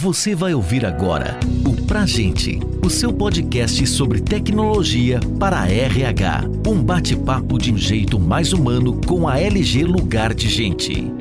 Você vai ouvir agora o Pra Gente, o seu podcast sobre tecnologia para a RH. Um bate-papo de um jeito mais humano com a LG Lugar de Gente.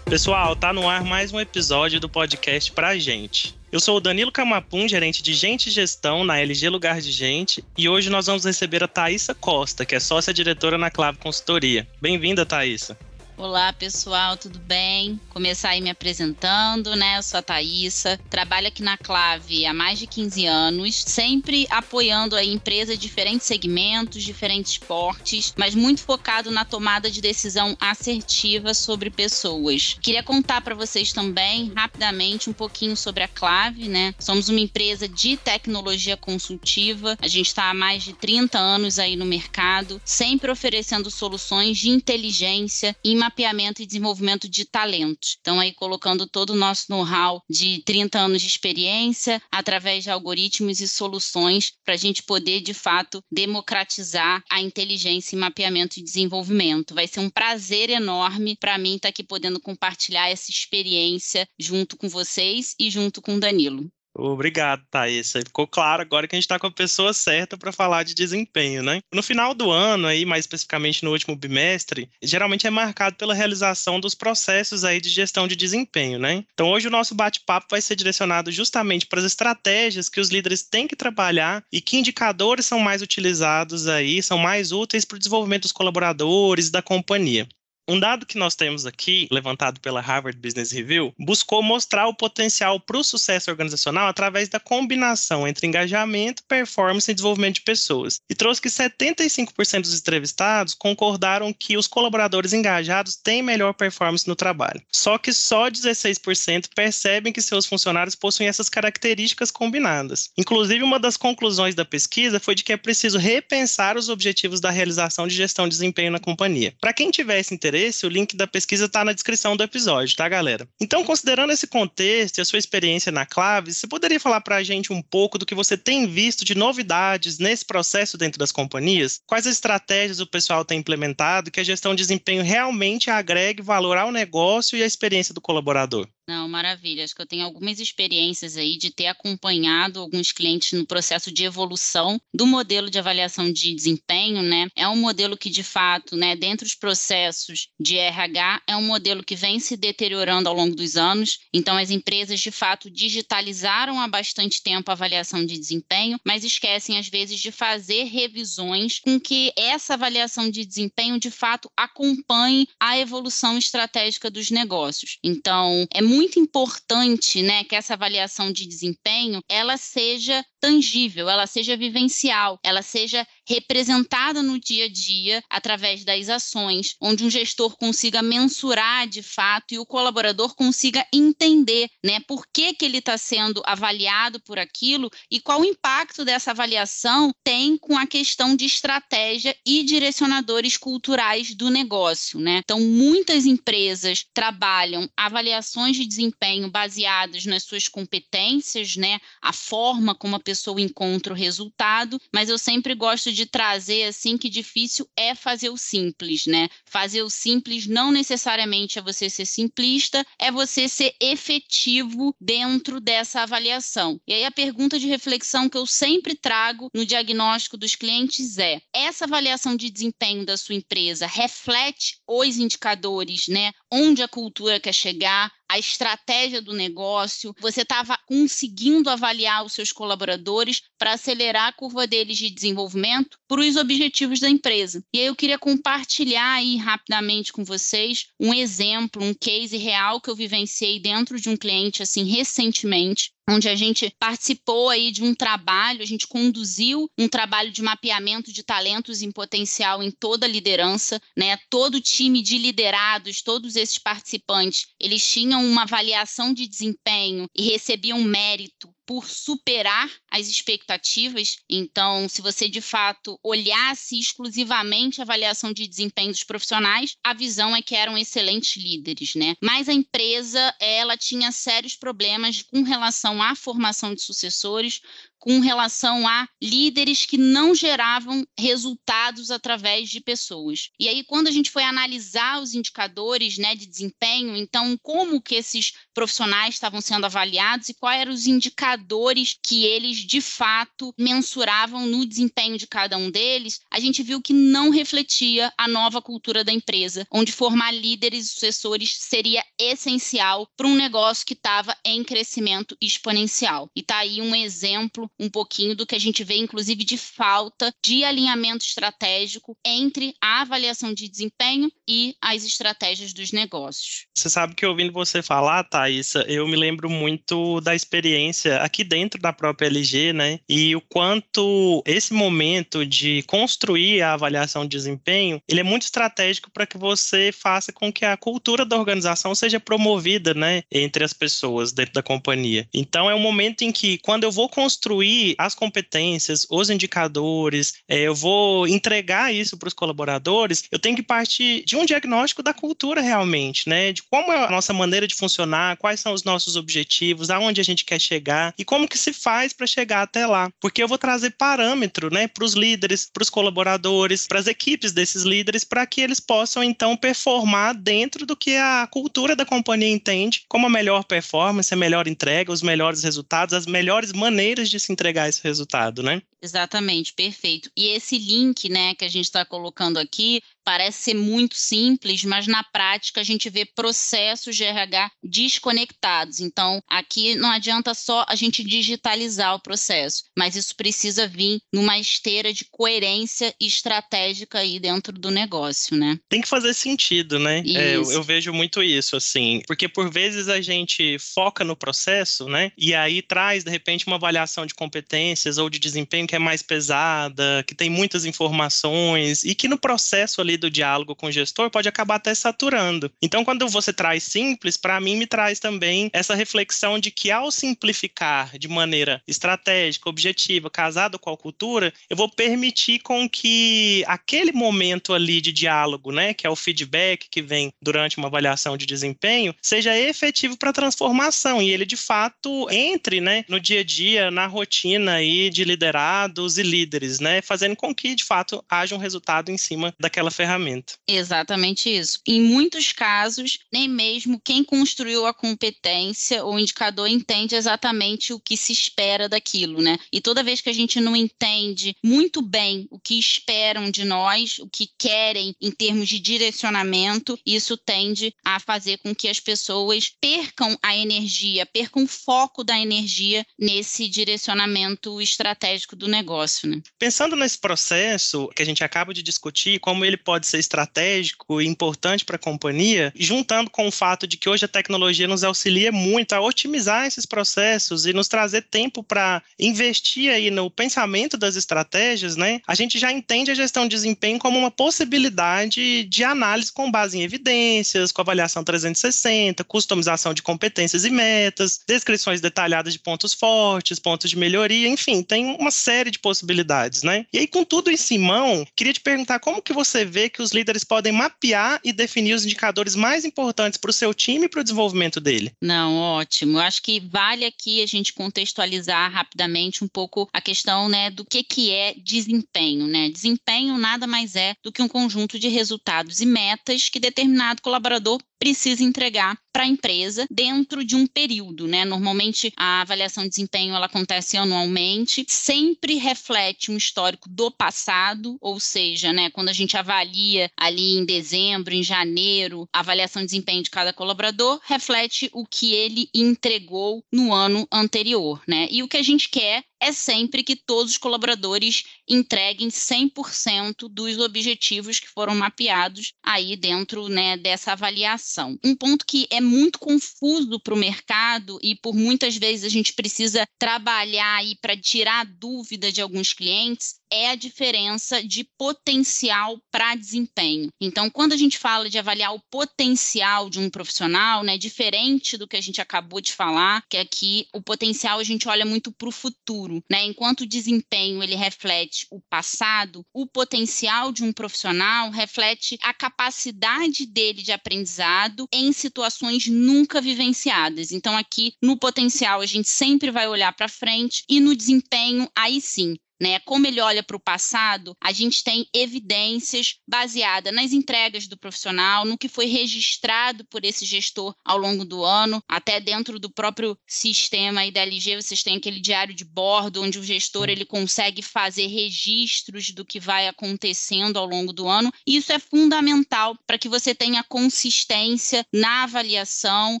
Pessoal, tá no ar mais um episódio do podcast Pra Gente. Eu sou o Danilo Camapum, gerente de Gente e Gestão na LG Lugar de Gente, e hoje nós vamos receber a Thaisa Costa, que é sócia-diretora na Clave Consultoria. Bem-vinda, Thaisa. Olá, pessoal, tudo bem? Começar aí me apresentando, né? Eu sou a Thaisa, trabalho aqui na Clave há mais de 15 anos, sempre apoiando a empresa diferentes segmentos, diferentes portes, mas muito focado na tomada de decisão assertiva sobre pessoas. Queria contar para vocês também, rapidamente, um pouquinho sobre a Clave, né? Somos uma empresa de tecnologia consultiva, a gente está há mais de 30 anos aí no mercado, sempre oferecendo soluções de inteligência e mapeamento e desenvolvimento de talentos. Então, aí colocando todo o nosso know-how de 30 anos de experiência através de algoritmos e soluções para a gente poder, de fato, democratizar a inteligência em mapeamento e desenvolvimento. Vai ser um prazer enorme para mim estar aqui podendo compartilhar essa experiência junto com vocês e junto com o Danilo. Obrigado, Thaís. Ficou claro agora que a gente está com a pessoa certa para falar de desempenho, né? No final do ano, aí, mais especificamente no último bimestre, geralmente é marcado pela realização dos processos aí de gestão de desempenho, né? Então, hoje o nosso bate-papo vai ser direcionado justamente para as estratégias que os líderes têm que trabalhar e que indicadores são mais utilizados aí, são mais úteis para o desenvolvimento dos colaboradores e da companhia. Um dado que nós temos aqui, levantado pela Harvard Business Review, buscou mostrar o potencial para o sucesso organizacional através da combinação entre engajamento, performance e desenvolvimento de pessoas. E trouxe que 75% dos entrevistados concordaram que os colaboradores engajados têm melhor performance no trabalho. Só que só 16% percebem que seus funcionários possuem essas características combinadas. Inclusive, uma das conclusões da pesquisa foi de que é preciso repensar os objetivos da realização de gestão de desempenho na companhia. Para quem tivesse interesse, interesse, o link da pesquisa está na descrição do episódio, tá, galera? Então, considerando esse contexto e a sua experiência na Clave, você poderia falar para a gente um pouco do que você tem visto de novidades nesse processo dentro das companhias? Quais estratégias o pessoal tem implementado que a gestão de desempenho realmente agregue valor ao negócio e à experiência do colaborador? Não, maravilha. Acho que eu tenho algumas experiências aí de ter acompanhado alguns clientes no processo de evolução do modelo de avaliação de desempenho, né? É um modelo que, de fato, né, dentro dos processos de RH, é um modelo que vem se deteriorando ao longo dos anos. Então, as empresas, de fato, digitalizaram há bastante tempo a avaliação de desempenho, mas esquecem, às vezes, de fazer revisões com que essa avaliação de desempenho, de fato, acompanhe a evolução estratégica dos negócios. Então, é muito importante, né, que essa avaliação de desempenho ela seja tangível, ela seja vivencial, ela seja representada no dia a dia através das ações, onde um gestor consiga mensurar de fato e o colaborador consiga entender, né, por que, que ele está sendo avaliado por aquilo e qual o impacto dessa avaliação tem com a questão de estratégia e direcionadores culturais do negócio, né? Então, muitas empresas trabalham avaliações de desempenho baseadas nas suas competências, né, a forma como a pessoa encontra o resultado, mas eu sempre gosto de trazer assim que difícil é fazer o simples, né? Fazer o simples não necessariamente é você ser simplista, é você ser efetivo dentro dessa avaliação. E aí a pergunta de reflexão que eu sempre trago no diagnóstico dos clientes é: essa avaliação de desempenho da sua empresa reflete os indicadores, né? Onde a cultura quer chegar, a estratégia do negócio, você estava conseguindo avaliar os seus colaboradores para acelerar a curva deles de desenvolvimento para os objetivos da empresa. E aí eu queria compartilhar aí rapidamente com vocês um exemplo, um case real que eu vivenciei dentro de um cliente assim recentemente onde a gente participou aí de um trabalho, a gente conduziu um trabalho de mapeamento de talentos em potencial em toda a liderança, né? Todo o time de liderados, todos esses participantes, eles tinham uma avaliação de desempenho e recebiam mérito por superar as expectativas. Então, se você de fato olhasse exclusivamente a avaliação de desempenho dos profissionais, a visão é que eram excelentes líderes, né? Mas a empresa, ela tinha sérios problemas com relação à formação de sucessores, com relação a líderes que não geravam resultados através de pessoas. E aí, quando a gente foi analisar os indicadores né, de desempenho, então, como que esses profissionais estavam sendo avaliados e quais eram os indicadores que eles, de fato, mensuravam no desempenho de cada um deles, a gente viu que não refletia a nova cultura da empresa, onde formar líderes e sucessores seria essencial para um negócio que estava em crescimento exponencial. E está aí um exemplo um pouquinho do que a gente vê, inclusive, de falta de alinhamento estratégico entre a avaliação de desempenho e as estratégias dos negócios. Você sabe que ouvindo você falar, Thaisa, eu me lembro muito da experiência aqui dentro da própria LG, né? E o quanto esse momento de construir a avaliação de desempenho, ele é muito estratégico para que você faça com que a cultura da organização seja promovida, né, entre as pessoas dentro da companhia. Então é um momento em que quando eu vou construir as competências, os indicadores, é, eu vou entregar isso para os colaboradores, eu tenho que partir de um diagnóstico da cultura realmente, né? De como é a nossa maneira de funcionar, quais são os nossos objetivos, aonde a gente quer chegar e como que se faz para chegar até lá. Porque eu vou trazer parâmetro, né, para os líderes, para os colaboradores, para as equipes desses líderes, para que eles possam então performar dentro do que a cultura da companhia entende como a melhor performance, a melhor entrega, os melhores resultados, as melhores maneiras de se entregar esse resultado, né? Exatamente, perfeito. E esse link, né, que a gente está colocando aqui, parece ser muito simples, mas na prática a gente vê processos de RH desconectados. Então, aqui não adianta só a gente digitalizar o processo, mas isso precisa vir numa esteira de coerência estratégica aí dentro do negócio, né? Tem que fazer sentido, né? É, eu, eu, vejo muito isso, assim, porque por vezes a gente foca no processo, né? E aí traz, de repente, uma avaliação de competências ou de desempenho que é mais pesada, que tem muitas informações e que no processo ali do diálogo com o gestor pode acabar até saturando. Então, quando você traz simples, para mim me traz também essa reflexão de que ao simplificar de maneira estratégica, objetiva, casado com a cultura, eu vou permitir com que aquele momento ali de diálogo, né, que é o feedback que vem durante uma avaliação de desempenho, seja efetivo para a transformação e ele de fato entre, né, no dia a dia, na rotina aí de liderar liderados e líderes, né? Fazendo com que, de fato, haja um resultado em cima daquela ferramenta. Exatamente isso. Em muitos casos, nem mesmo quem construiu a competência ou indicador entende exatamente o que se espera daquilo, né? E toda vez que a gente não entende muito bem o que esperam de nós, o que querem em termos de direcionamento, isso tende a fazer com que as pessoas percam a energia, percam o foco da energia nesse direcionamento estratégico do negócio, né? Pensando nesse processo que a gente acaba de discutir, como ele pode ser estratégico e importante para a companhia, juntando com o fato de que hoje a tecnologia nos auxilia muito a otimizar esses processos e nos trazer tempo para investir aí no pensamento das estratégias, né? A gente já entende a gestão de desempenho como uma possibilidade de análise com base em evidências, com avaliação 360, customização de competências e metas, descrições detalhadas de pontos fortes, pontos de melhoria, enfim, tem uma série série de possibilidades, né? E aí, com tudo isso em mão, queria te perguntar como que você vê que os líderes podem mapear e definir os indicadores mais importantes para o seu time e para o desenvolvimento dele? Não, ótimo. Eu acho que vale aqui a gente contextualizar rapidamente um pouco a questão, né, do que que é desempenho, né? Desempenho nada mais é do que um conjunto de resultados e metas que determinado colaborador precisa entregar para a empresa dentro de um período, né? Normalmente a avaliação de desempenho ela acontece anualmente, sempre reflete um histórico do passado, ou seja, né, quando a gente avalia ali em dezembro, em janeiro, a avaliação de desempenho de cada colaborador reflete o que ele entregou no ano anterior, né? E o que a gente quer é sempre que todos os colaboradores entreguem 100% dos objetivos que foram mapeados aí dentro né, dessa avaliação. Um ponto que é muito confuso para o mercado e por muitas vezes a gente precisa trabalhar aí para tirar a dúvida de alguns clientes é a diferença de potencial para desempenho. Então, quando a gente fala de avaliar o potencial de um profissional, né, diferente do que a gente acabou de falar, que aqui o potencial a gente olha muito para o futuro, né? Enquanto o desempenho ele reflete o passado, o potencial de um profissional reflete a capacidade dele de aprendizado em situações nunca vivenciadas. Então, aqui no potencial a gente sempre vai olhar para frente e no desempenho aí sim né? Como ele olha para o passado, a gente tem evidências baseadas nas entregas do profissional, no que foi registrado por esse gestor ao longo do ano, até dentro do próprio sistema da LG, vocês têm aquele diário de bordo onde o gestor ele consegue fazer registros do que vai acontecendo ao longo do ano. E isso é fundamental para que você tenha consistência na avaliação,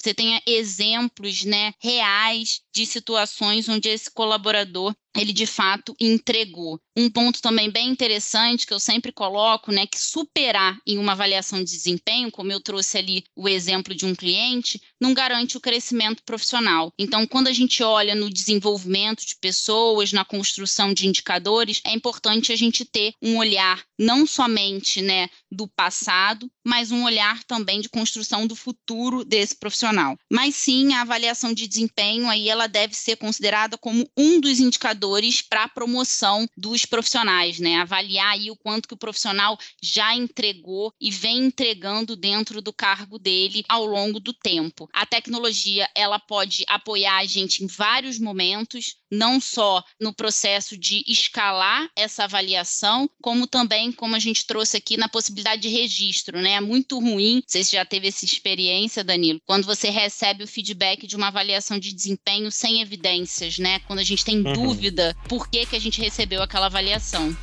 você tenha exemplos, né, reais de situações onde esse colaborador ele de fato entregou. Um ponto também bem interessante que eu sempre coloco, né, que superar em uma avaliação de desempenho, como eu trouxe ali o exemplo de um cliente, não garante o crescimento profissional. Então, quando a gente olha no desenvolvimento de pessoas, na construção de indicadores, é importante a gente ter um olhar não somente, né, do passado, mas um olhar também de construção do futuro desse profissional. Mas sim, a avaliação de desempenho aí ela deve ser considerada como um dos indicadores para a promoção dos profissionais, né? Avaliar aí o quanto que o profissional já entregou e vem entregando dentro do cargo dele ao longo do tempo. A tecnologia, ela pode apoiar a gente em vários momentos, não só no processo de escalar essa avaliação, como também, como a gente trouxe aqui, na possibilidade de registro, né? É muito ruim, não sei se já teve essa experiência, Danilo, quando você recebe o feedback de uma avaliação de desempenho sem evidências, né? Quando a gente tem uhum. dúvida por que, que a gente recebeu aquela avaliação.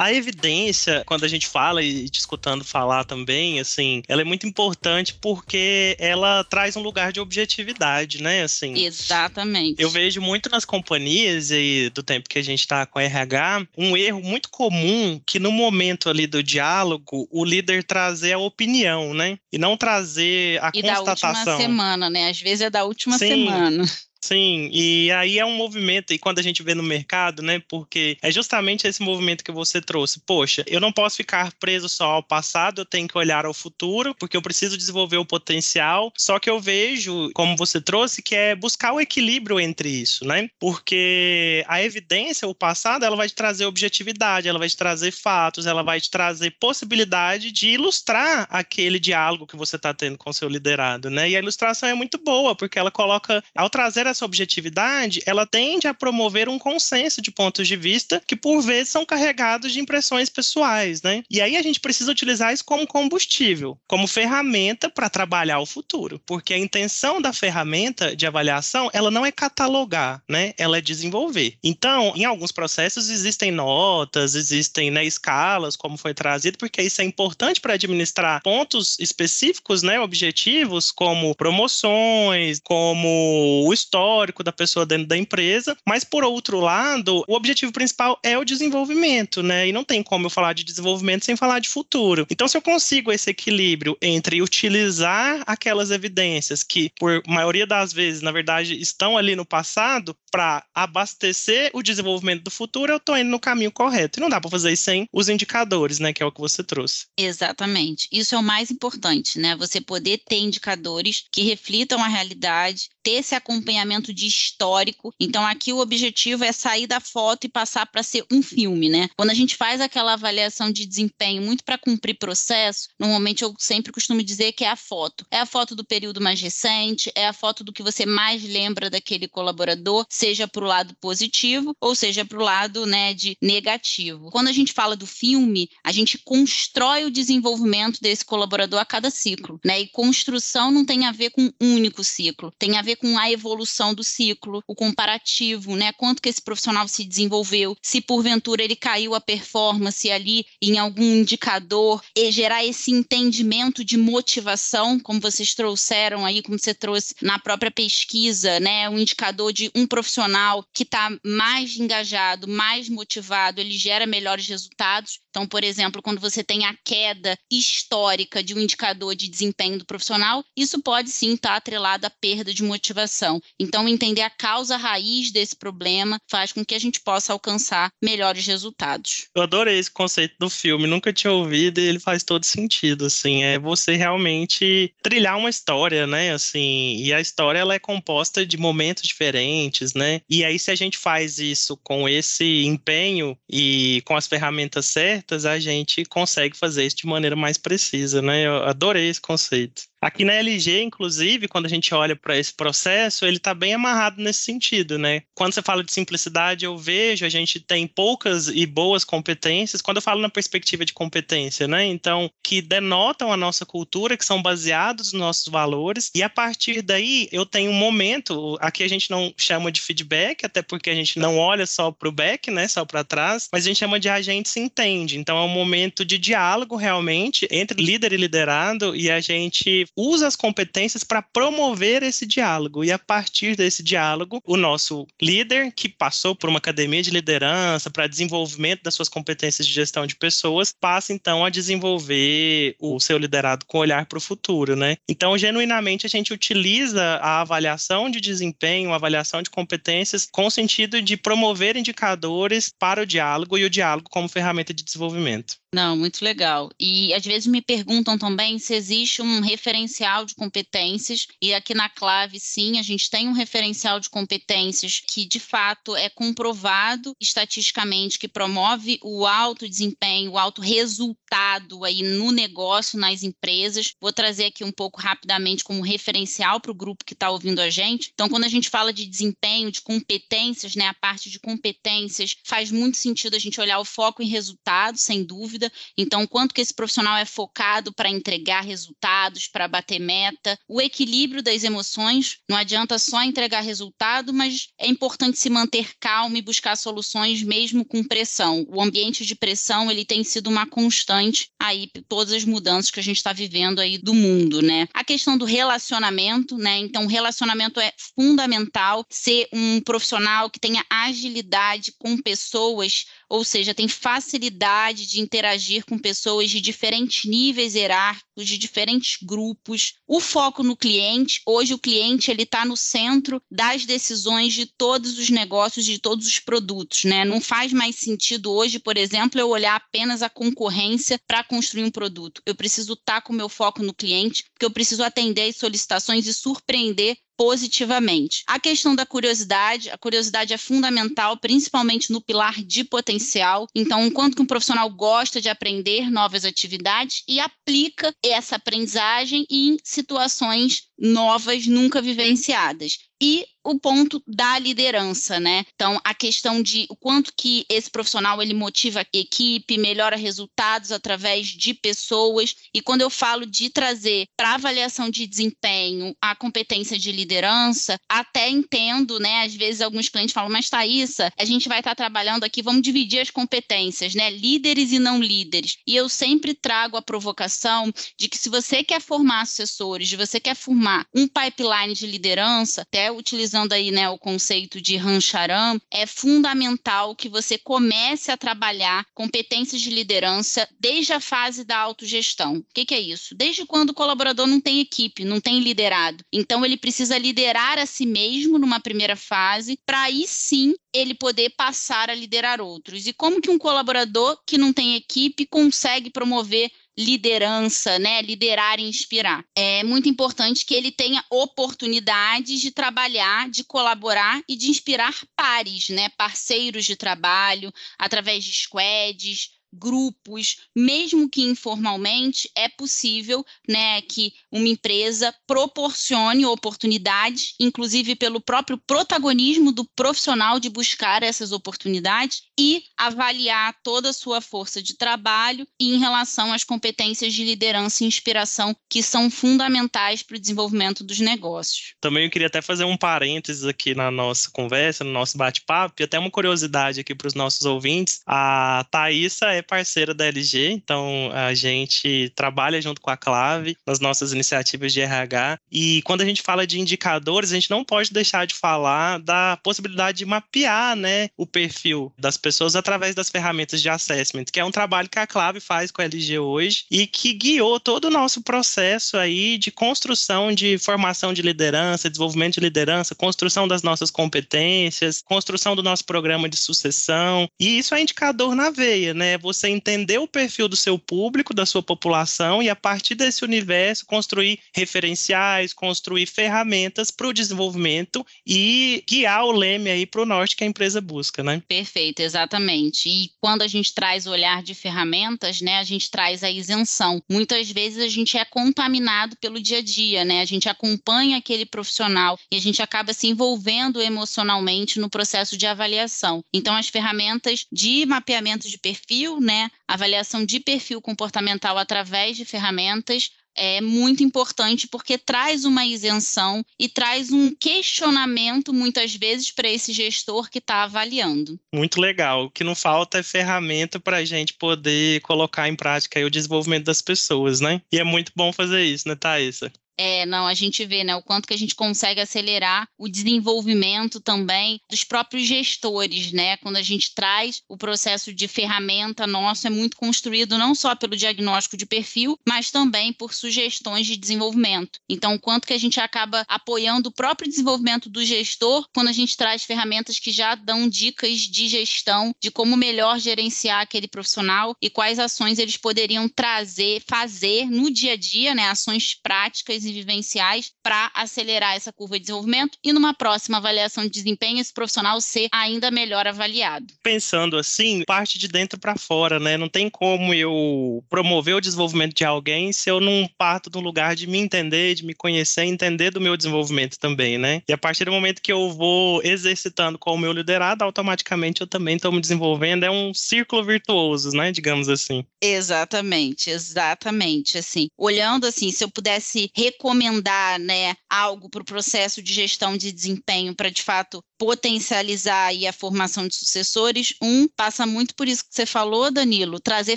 A evidência, quando a gente fala e te escutando falar também, assim, ela é muito importante porque ela traz um lugar de objetividade, né? Assim, Exatamente. Eu vejo muito nas companhias e do tempo que a gente está com RH, um erro muito comum que no momento ali do diálogo, o líder trazer a opinião, né? E não trazer a e constatação. E da última semana, né? Às vezes é da última Sim. semana. Sim, e aí é um movimento, e quando a gente vê no mercado, né, porque é justamente esse movimento que você trouxe. Poxa, eu não posso ficar preso só ao passado, eu tenho que olhar ao futuro, porque eu preciso desenvolver o potencial. Só que eu vejo, como você trouxe, que é buscar o equilíbrio entre isso, né? Porque a evidência, o passado, ela vai te trazer objetividade, ela vai te trazer fatos, ela vai te trazer possibilidade de ilustrar aquele diálogo que você está tendo com seu liderado, né? E a ilustração é muito boa, porque ela coloca, ao trazer essa objetividade, ela tende a promover um consenso de pontos de vista que, por vezes, são carregados de impressões pessoais, né? E aí a gente precisa utilizar isso como combustível, como ferramenta para trabalhar o futuro, porque a intenção da ferramenta de avaliação, ela não é catalogar, né? Ela é desenvolver. Então, em alguns processos existem notas, existem né, escalas, como foi trazido, porque isso é importante para administrar pontos específicos, né, objetivos, como promoções, como o histórico histórico da pessoa dentro da empresa, mas por outro lado, o objetivo principal é o desenvolvimento, né? E não tem como eu falar de desenvolvimento sem falar de futuro. Então, se eu consigo esse equilíbrio entre utilizar aquelas evidências que, por maioria das vezes, na verdade, estão ali no passado, para abastecer o desenvolvimento do futuro, eu estou indo no caminho correto. E não dá para fazer isso sem os indicadores, né? Que é o que você trouxe. Exatamente. Isso é o mais importante, né? Você poder ter indicadores que reflitam a realidade, ter esse acompanhamento de histórico. Então, aqui o objetivo é sair da foto e passar para ser um filme, né? Quando a gente faz aquela avaliação de desempenho muito para cumprir processo, normalmente eu sempre costumo dizer que é a foto. É a foto do período mais recente, é a foto do que você mais lembra daquele colaborador, seja para o lado positivo ou seja para o lado né, de negativo. Quando a gente fala do filme, a gente constrói o desenvolvimento desse colaborador a cada ciclo, né? E construção não tem a ver com um único ciclo, tem a ver com a evolução evolução do ciclo, o comparativo, né? Quanto que esse profissional se desenvolveu, se porventura ele caiu a performance ali em algum indicador, e gerar esse entendimento de motivação, como vocês trouxeram aí, como você trouxe na própria pesquisa, né? Um indicador de um profissional que está mais engajado, mais motivado, ele gera melhores resultados. Então, por exemplo, quando você tem a queda histórica de um indicador de desempenho do profissional, isso pode sim estar tá atrelado à perda de motivação. Então, entender a causa raiz desse problema faz com que a gente possa alcançar melhores resultados. Eu adorei esse conceito do filme, nunca tinha ouvido e ele faz todo sentido, assim, é você realmente trilhar uma história, né, assim, e a história ela é composta de momentos diferentes, né, e aí se a gente faz isso com esse empenho e com as ferramentas certas, a gente consegue fazer isso de maneira mais precisa, né, eu adorei esse conceito. Aqui na LG, inclusive, quando a gente olha para esse processo, ele está bem amarrado nesse sentido, né? Quando você fala de simplicidade, eu vejo a gente tem poucas e boas competências. Quando eu falo na perspectiva de competência, né? Então, que denotam a nossa cultura, que são baseados nos nossos valores, e a partir daí eu tenho um momento. Aqui a gente não chama de feedback, até porque a gente não olha só para o back, né? Só para trás, mas a gente chama de a gente se entende. Então, é um momento de diálogo realmente entre líder e liderado, e a gente usa as competências para promover esse diálogo. E a partir desse diálogo, o nosso líder, que passou por uma academia de liderança para desenvolvimento das suas competências de gestão de pessoas, passa então a desenvolver o seu liderado com olhar para o futuro, né? Então, genuinamente, a gente utiliza a avaliação de desempenho, a avaliação de competências, com o sentido de promover indicadores para o diálogo e o diálogo como ferramenta de desenvolvimento. Não, muito legal. E às vezes me perguntam também se existe um referencial de competências, e aqui na Clave, sim, a gente tem um referencial de competências que de fato é comprovado estatisticamente que promove o alto desempenho, o alto resultado aí no negócio, nas empresas. Vou trazer aqui um pouco rapidamente como referencial para o grupo que está ouvindo a gente. Então, quando a gente fala de desempenho, de competências, né, a parte de competências, faz muito sentido a gente olhar o foco em resultado, sem dúvida dúvida. Então, quanto que esse profissional é focado para entregar resultados, para bater meta, o equilíbrio das emoções. Não adianta só entregar resultado, mas é importante se manter calmo e buscar soluções mesmo com pressão. O ambiente de pressão ele tem sido uma constante aí todas as mudanças que a gente está vivendo aí do mundo, né? A questão do relacionamento, né? Então, relacionamento é fundamental. Ser um profissional que tenha agilidade com pessoas ou seja, tem facilidade de interagir com pessoas de diferentes níveis hierárquicos, de diferentes grupos. O foco no cliente, hoje o cliente ele está no centro das decisões de todos os negócios, de todos os produtos, né? Não faz mais sentido hoje, por exemplo, eu olhar apenas a concorrência para construir um produto. Eu preciso estar tá com o meu foco no cliente, porque eu preciso atender as solicitações e surpreender positivamente. A questão da curiosidade, a curiosidade é fundamental, principalmente no pilar de potencial. Então, enquanto que um profissional gosta de aprender novas atividades e aplica essa aprendizagem em situações novas, nunca vivenciadas. E o ponto da liderança, né? Então, a questão de o quanto que esse profissional ele motiva a equipe, melhora resultados através de pessoas. E quando eu falo de trazer para avaliação de desempenho a competência de liderança, até entendo, né? Às vezes alguns clientes falam, mas Thaisa, a gente vai estar tá trabalhando aqui, vamos dividir as competências, né? Líderes e não líderes. E eu sempre trago a provocação de que se você quer formar assessores, se você quer formar um pipeline de liderança, até utilizando aí né, o conceito de Rancharam, é fundamental que você comece a trabalhar competências de liderança desde a fase da autogestão. O que, que é isso? Desde quando o colaborador não tem equipe, não tem liderado. Então, ele precisa liderar a si mesmo numa primeira fase, para aí sim ele poder passar a liderar outros. E como que um colaborador que não tem equipe consegue promover liderança, né? Liderar e inspirar. É muito importante que ele tenha oportunidades de trabalhar, de colaborar e de inspirar pares, né? Parceiros de trabalho, através de squads, grupos, mesmo que informalmente, é possível né, que uma empresa proporcione oportunidades, inclusive pelo próprio protagonismo do profissional de buscar essas oportunidades e avaliar toda a sua força de trabalho e em relação às competências de liderança e inspiração que são fundamentais para o desenvolvimento dos negócios. Também eu queria até fazer um parênteses aqui na nossa conversa, no nosso bate-papo, e até uma curiosidade aqui para os nossos ouvintes. A Thaisa é parceira da LG, então a gente trabalha junto com a Clave nas nossas iniciativas de RH. E quando a gente fala de indicadores, a gente não pode deixar de falar da possibilidade de mapear né, o perfil das pessoas através das ferramentas de assessment, que é um trabalho que a Clave faz com a LG hoje e que guiou todo o nosso processo aí de construção de formação de liderança, desenvolvimento de liderança, construção das nossas competências, construção do nosso programa de sucessão. E isso é indicador na veia, né? Você entender o perfil do seu público, da sua população e a partir desse universo construir referenciais, construir ferramentas para o desenvolvimento e guiar o leme aí para o norte que a empresa busca, né? Perfeito, exatamente. E quando a gente traz o olhar de ferramentas, né, a gente traz a isenção. Muitas vezes a gente é contaminado pelo dia a dia, né? A gente acompanha aquele profissional e a gente acaba se envolvendo emocionalmente no processo de avaliação. Então, as ferramentas de mapeamento de perfil, né, avaliação de perfil comportamental através de ferramentas, é muito importante porque traz uma isenção e traz um questionamento, muitas vezes, para esse gestor que está avaliando. Muito legal. O que não falta é ferramenta para a gente poder colocar em prática o desenvolvimento das pessoas, né? E é muito bom fazer isso, né, Thaisa? É, não, a gente vê né, o quanto que a gente consegue acelerar o desenvolvimento também dos próprios gestores, né? Quando a gente traz o processo de ferramenta nosso, é muito construído não só pelo diagnóstico de perfil, mas também por sugestões de desenvolvimento. Então, o quanto que a gente acaba apoiando o próprio desenvolvimento do gestor quando a gente traz ferramentas que já dão dicas de gestão, de como melhor gerenciar aquele profissional e quais ações eles poderiam trazer, fazer no dia a dia, né? Ações práticas e vivenciais para acelerar essa curva de desenvolvimento e numa próxima avaliação de desempenho esse profissional ser ainda melhor avaliado. Pensando assim, parte de dentro para fora, né? Não tem como eu promover o desenvolvimento de alguém se eu não parto do lugar de me entender, de me conhecer, entender do meu desenvolvimento também, né? E a partir do momento que eu vou exercitando com o meu liderado, automaticamente eu também estou me desenvolvendo. É um círculo virtuoso, né? Digamos assim. Exatamente, exatamente. Assim, olhando assim, se eu pudesse recomendar né, algo para o processo de gestão de desempenho para de fato potencializar a formação de sucessores. Um, passa muito por isso que você falou, Danilo, trazer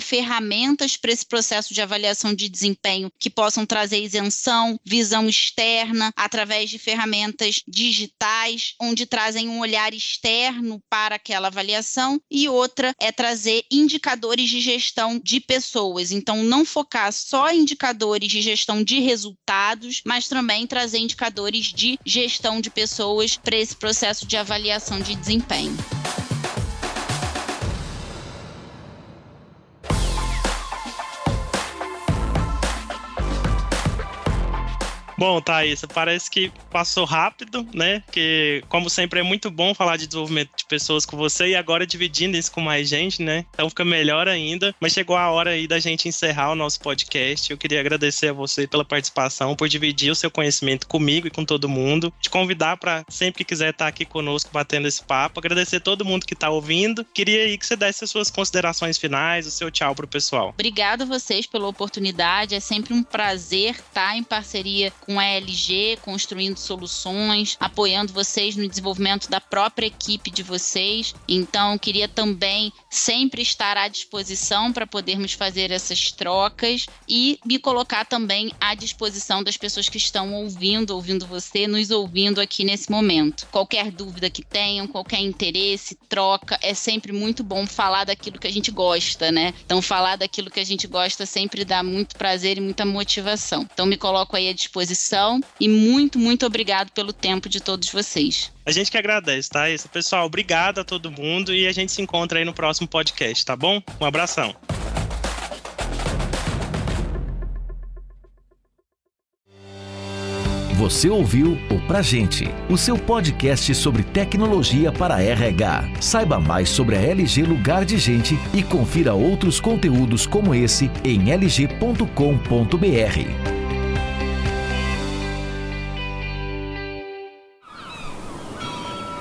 ferramentas para esse processo de avaliação de desempenho que possam trazer isenção, visão externa, através de ferramentas digitais, onde trazem um olhar externo para aquela avaliação. E outra é trazer indicadores de gestão de pessoas. Então, não focar só em indicadores de gestão de resultados, mas também trazer indicadores de gestão de pessoas para esse processo de avaliação de desempenho. Bom, Thaís, parece que passou rápido, né? Que, como sempre, é muito bom falar de desenvolvimento de pessoas com você e agora dividindo isso com mais gente, né? Então fica melhor ainda. Mas chegou a hora aí da gente encerrar o nosso podcast. Eu queria agradecer a você pela participação, por dividir o seu conhecimento comigo e com todo mundo. Te convidar para sempre que quiser estar aqui conosco batendo esse papo. Agradecer todo mundo que está ouvindo. Queria aí que você desse as suas considerações finais, o seu tchau pro pessoal. Obrigado a vocês pela oportunidade. É sempre um prazer estar em parceria com a LG, construindo soluções, apoiando vocês no desenvolvimento da própria equipe de vocês. Então, queria também sempre estar à disposição para podermos fazer essas trocas e me colocar também à disposição das pessoas que estão ouvindo, ouvindo você, nos ouvindo aqui nesse momento. Qualquer dúvida que tenham, qualquer interesse, troca, é sempre muito bom falar daquilo que a gente gosta, né? Então, falar daquilo que a gente gosta sempre dá muito prazer e muita motivação. Então, me coloco aí à disposição e muito, muito obrigado pelo tempo de todos vocês. A gente que agradece, tá? Isso, pessoal, obrigado a todo mundo e a gente se encontra aí no próximo podcast, tá bom? Um abração. Você ouviu o Pra Gente, o seu podcast sobre tecnologia para RH. Saiba mais sobre a LG Lugar de Gente e confira outros conteúdos como esse em lg.com.br.